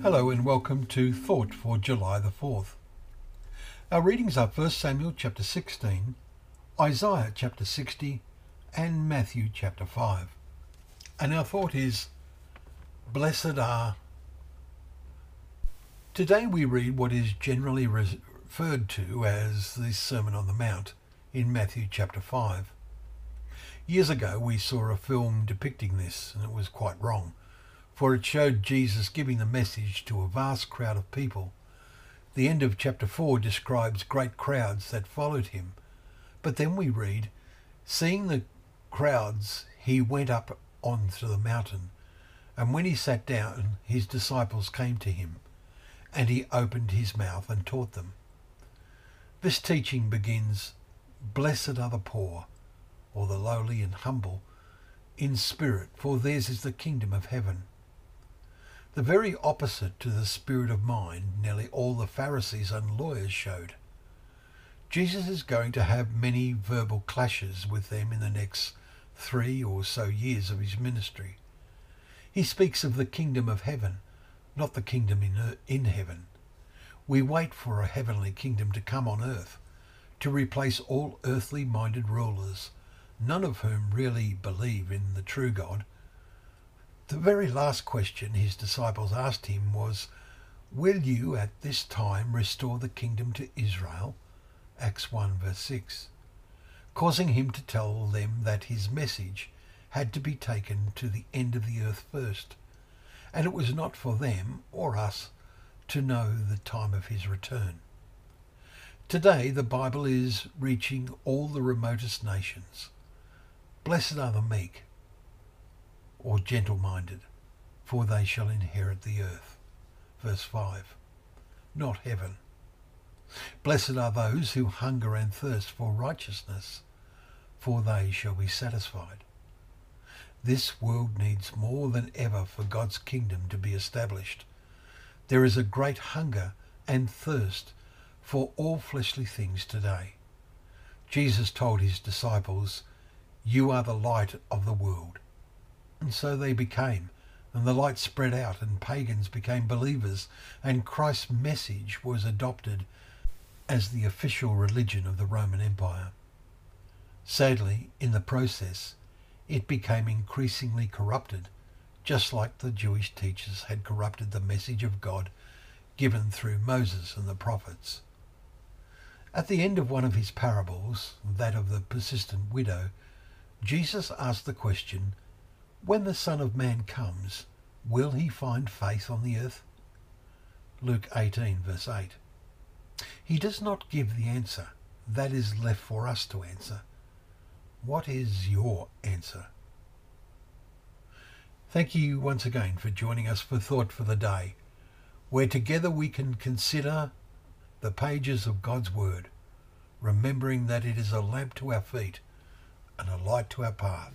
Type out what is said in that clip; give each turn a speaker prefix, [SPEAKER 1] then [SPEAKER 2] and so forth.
[SPEAKER 1] Hello and welcome to Thought for July the 4th. Our readings are 1 Samuel chapter 16, Isaiah chapter 60, and Matthew chapter 5. And our thought is, Blessed are. Today we read what is generally referred to as the Sermon on the Mount in Matthew chapter 5. Years ago we saw a film depicting this and it was quite wrong for it showed Jesus giving the message to a vast crowd of people. The end of chapter 4 describes great crowds that followed him. But then we read, Seeing the crowds, he went up onto the mountain, and when he sat down, his disciples came to him, and he opened his mouth and taught them. This teaching begins, Blessed are the poor, or the lowly and humble, in spirit, for theirs is the kingdom of heaven. The very opposite to the spirit of mind nearly all the Pharisees and lawyers showed. Jesus is going to have many verbal clashes with them in the next three or so years of his ministry. He speaks of the kingdom of heaven, not the kingdom in, in heaven. We wait for a heavenly kingdom to come on earth, to replace all earthly minded rulers, none of whom really believe in the true God the very last question his disciples asked him was, Will you at this time restore the kingdom to Israel? Acts 1 verse 6. Causing him to tell them that his message had to be taken to the end of the earth first, and it was not for them or us to know the time of his return. Today the Bible is reaching all the remotest nations. Blessed are the meek, or gentle-minded, for they shall inherit the earth. Verse 5. Not heaven. Blessed are those who hunger and thirst for righteousness, for they shall be satisfied. This world needs more than ever for God's kingdom to be established. There is a great hunger and thirst for all fleshly things today. Jesus told his disciples, You are the light of the world. And so they became, and the light spread out, and pagans became believers, and Christ's message was adopted as the official religion of the Roman Empire. Sadly, in the process, it became increasingly corrupted, just like the Jewish teachers had corrupted the message of God given through Moses and the prophets. At the end of one of his parables, that of the persistent widow, Jesus asked the question, when the Son of Man comes, will he find faith on the earth? Luke 18 verse 8. He does not give the answer. That is left for us to answer. What is your answer? Thank you once again for joining us for Thought for the Day, where together we can consider the pages of God's Word, remembering that it is a lamp to our feet and a light to our path.